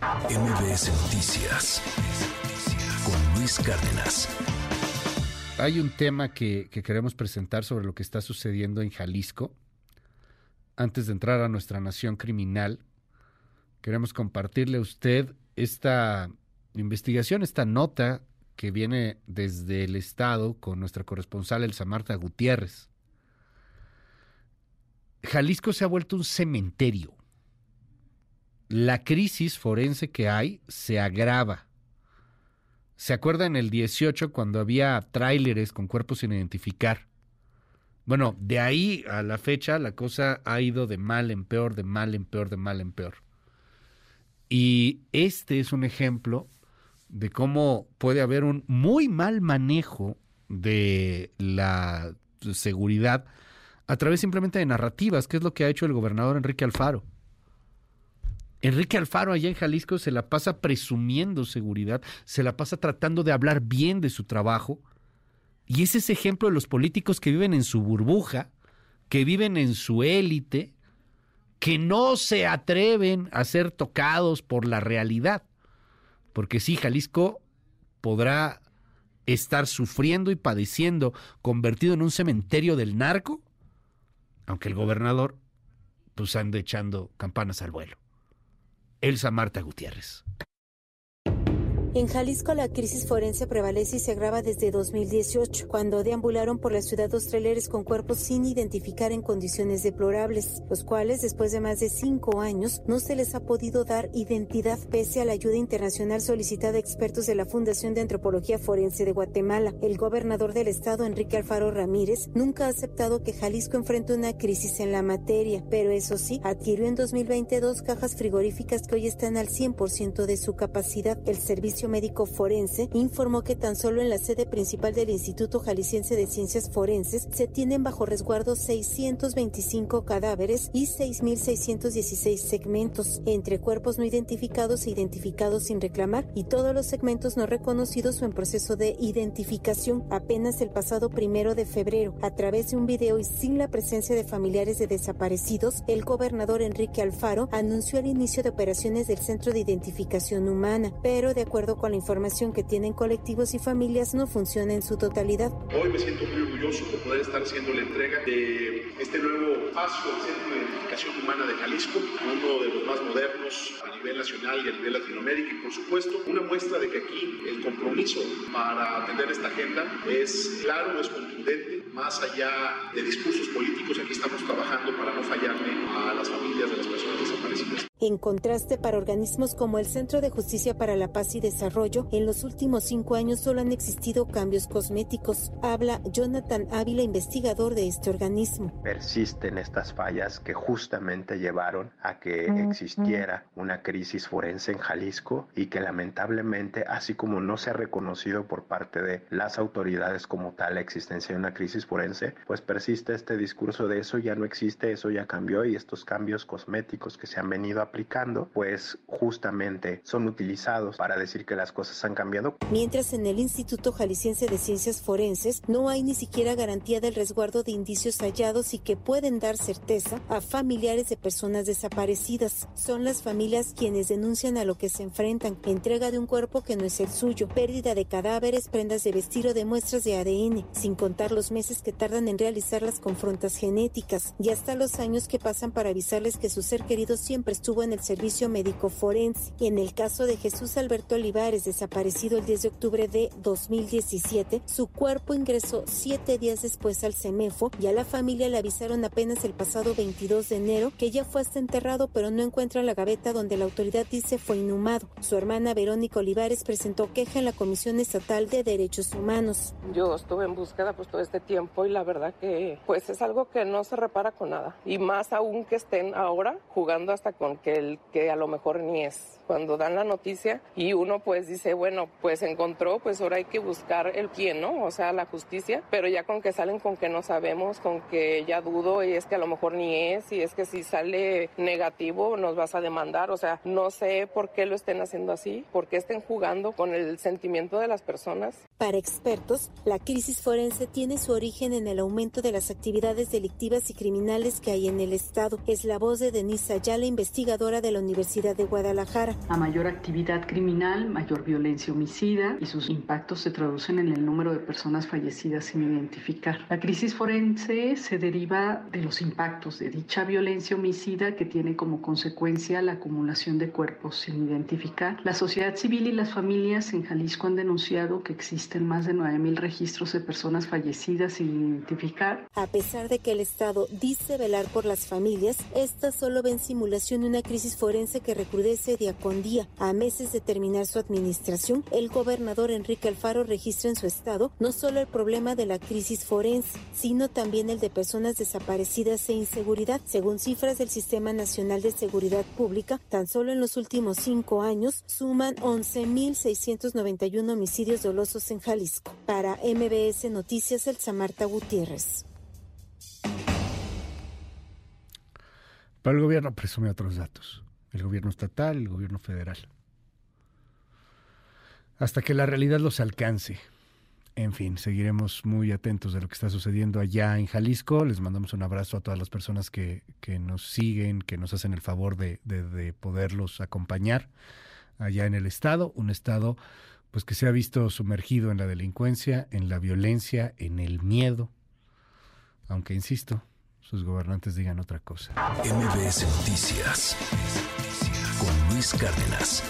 MBS Noticias con Luis Cárdenas. Hay un tema que, que, queremos presentar sobre lo que está sucediendo en Jalisco. Antes de entrar a nuestra nación criminal, queremos compartirle a usted esta investigación, esta nota que viene desde el Estado con nuestra corresponsal Elsa Marta Gutiérrez. Jalisco se ha vuelto un cementerio. La crisis forense que hay se agrava. ¿Se acuerda en el 18 cuando había tráileres con cuerpos sin identificar? Bueno, de ahí a la fecha la cosa ha ido de mal en peor, de mal en peor, de mal en peor. Y este es un ejemplo de cómo puede haber un muy mal manejo de la seguridad a través simplemente de narrativas, que es lo que ha hecho el gobernador Enrique Alfaro. Enrique Alfaro allá en Jalisco se la pasa presumiendo seguridad, se la pasa tratando de hablar bien de su trabajo. Y es ese ejemplo de los políticos que viven en su burbuja, que viven en su élite, que no se atreven a ser tocados por la realidad. Porque sí, Jalisco podrá estar sufriendo y padeciendo, convertido en un cementerio del narco, aunque el gobernador pues ande echando campanas al vuelo. Elsa Marta Gutiérrez. En Jalisco la crisis forense prevalece y se agrava desde 2018, cuando deambularon por la ciudad dos traileres con cuerpos sin identificar en condiciones deplorables, los cuales después de más de cinco años no se les ha podido dar identidad pese a la ayuda internacional solicitada a expertos de la Fundación de Antropología Forense de Guatemala. El gobernador del estado, Enrique Alfaro Ramírez, nunca ha aceptado que Jalisco enfrente una crisis en la materia, pero eso sí, adquirió en 2020 dos cajas frigoríficas que hoy están al 100% de su capacidad. El servicio Médico Forense informó que tan solo en la sede principal del Instituto Jalisciense de Ciencias Forenses se tienen bajo resguardo 625 cadáveres y 6.616 segmentos, entre cuerpos no identificados e identificados sin reclamar y todos los segmentos no reconocidos o en proceso de identificación. Apenas el pasado primero de febrero, a través de un video y sin la presencia de familiares de desaparecidos, el gobernador Enrique Alfaro anunció el inicio de operaciones del Centro de Identificación Humana, pero de acuerdo con la información que tienen colectivos y familias, no funciona en su totalidad. Hoy me siento muy orgulloso de poder estar haciendo la entrega de este nuevo paso al Centro de Identificación Humana de Jalisco, uno de los más modernos a nivel nacional y a nivel Latinoamérica y por supuesto una muestra de que aquí el compromiso para atender esta agenda es claro, es contundente, más allá de discursos políticos, aquí estamos trabajando para no fallarle a las familias de las personas desaparecidas. En contraste, para organismos como el Centro de Justicia para la Paz y Desarrollo, en los últimos cinco años solo han existido cambios cosméticos. Habla Jonathan Ávila, investigador de este organismo. Persisten estas fallas que justamente llevaron a que existiera una crisis forense en Jalisco y que lamentablemente, así como no se ha reconocido por parte de las autoridades como tal la existencia de una crisis forense, pues persiste este discurso de eso ya no existe, eso ya cambió y estos cambios cosméticos que se han venido aplicando, pues justamente son utilizados para decir que las cosas han cambiado. Mientras en el Instituto Jalisciense de Ciencias Forenses no hay ni siquiera garantía del resguardo de indicios hallados y que pueden dar certeza a familiares de personas desaparecidas. Son las familias quienes denuncian a lo que se enfrentan, entrega de un cuerpo que no es el suyo, pérdida de cadáveres, prendas de vestir o de muestras de ADN, sin contar los meses que tardan en realizar las confrontas genéticas y hasta los años que pasan para avisarles que su ser querido siempre estuvo en el servicio médico forense. En el caso de Jesús Alberto Olivares, desaparecido el 10 de octubre de 2017, su cuerpo ingresó siete días después al CEMEFO y a la familia le avisaron apenas el pasado 22 de enero que ya fue hasta enterrado, pero no encuentra la gaveta donde la autoridad dice fue inhumado. Su hermana Verónica Olivares presentó queja en la Comisión Estatal de Derechos Humanos. Yo estuve en búsqueda pues todo este tiempo y la verdad que pues es algo que no se repara con nada. Y más aún que estén ahora jugando hasta con que el que a lo mejor ni es cuando dan la noticia y uno pues dice, bueno, pues encontró, pues ahora hay que buscar el quién, ¿no? O sea, la justicia, pero ya con que salen con que no sabemos, con que ya dudo y es que a lo mejor ni es y es que si sale negativo nos vas a demandar, o sea, no sé por qué lo estén haciendo así, por qué estén jugando con el sentimiento de las personas. Para expertos, la crisis forense tiene su origen en el aumento de las actividades delictivas y criminales que hay en el Estado. Es la voz de Denise Ayala, investigadora de la Universidad de Guadalajara. A mayor actividad criminal, mayor violencia homicida y sus impactos se traducen en el número de personas fallecidas sin identificar. La crisis forense se deriva de los impactos de dicha violencia homicida que tiene como consecuencia la acumulación de cuerpos sin identificar. La sociedad civil y las familias en Jalisco han denunciado que existen más de 9.000 registros de personas fallecidas sin identificar. A pesar de que el Estado dice velar por las familias, estas solo ven simulación una crisis forense que recrudece día con A meses de terminar su administración, el gobernador Enrique Alfaro registra en su estado no solo el problema de la crisis forense, sino también el de personas desaparecidas e inseguridad. Según cifras del Sistema Nacional de Seguridad Pública, tan solo en los últimos cinco años suman 11.691 homicidios dolosos en Jalisco. Para MBS Noticias, el Marta Gutiérrez. Pero el gobierno presume otros datos. El gobierno estatal, el gobierno federal. Hasta que la realidad los alcance. En fin, seguiremos muy atentos de lo que está sucediendo allá en Jalisco. Les mandamos un abrazo a todas las personas que, que nos siguen, que nos hacen el favor de, de, de, poderlos acompañar allá en el estado. Un estado pues que se ha visto sumergido en la delincuencia, en la violencia, en el miedo. Aunque, insisto, sus gobernantes digan otra cosa. MBS Noticias con Luis Cárdenas.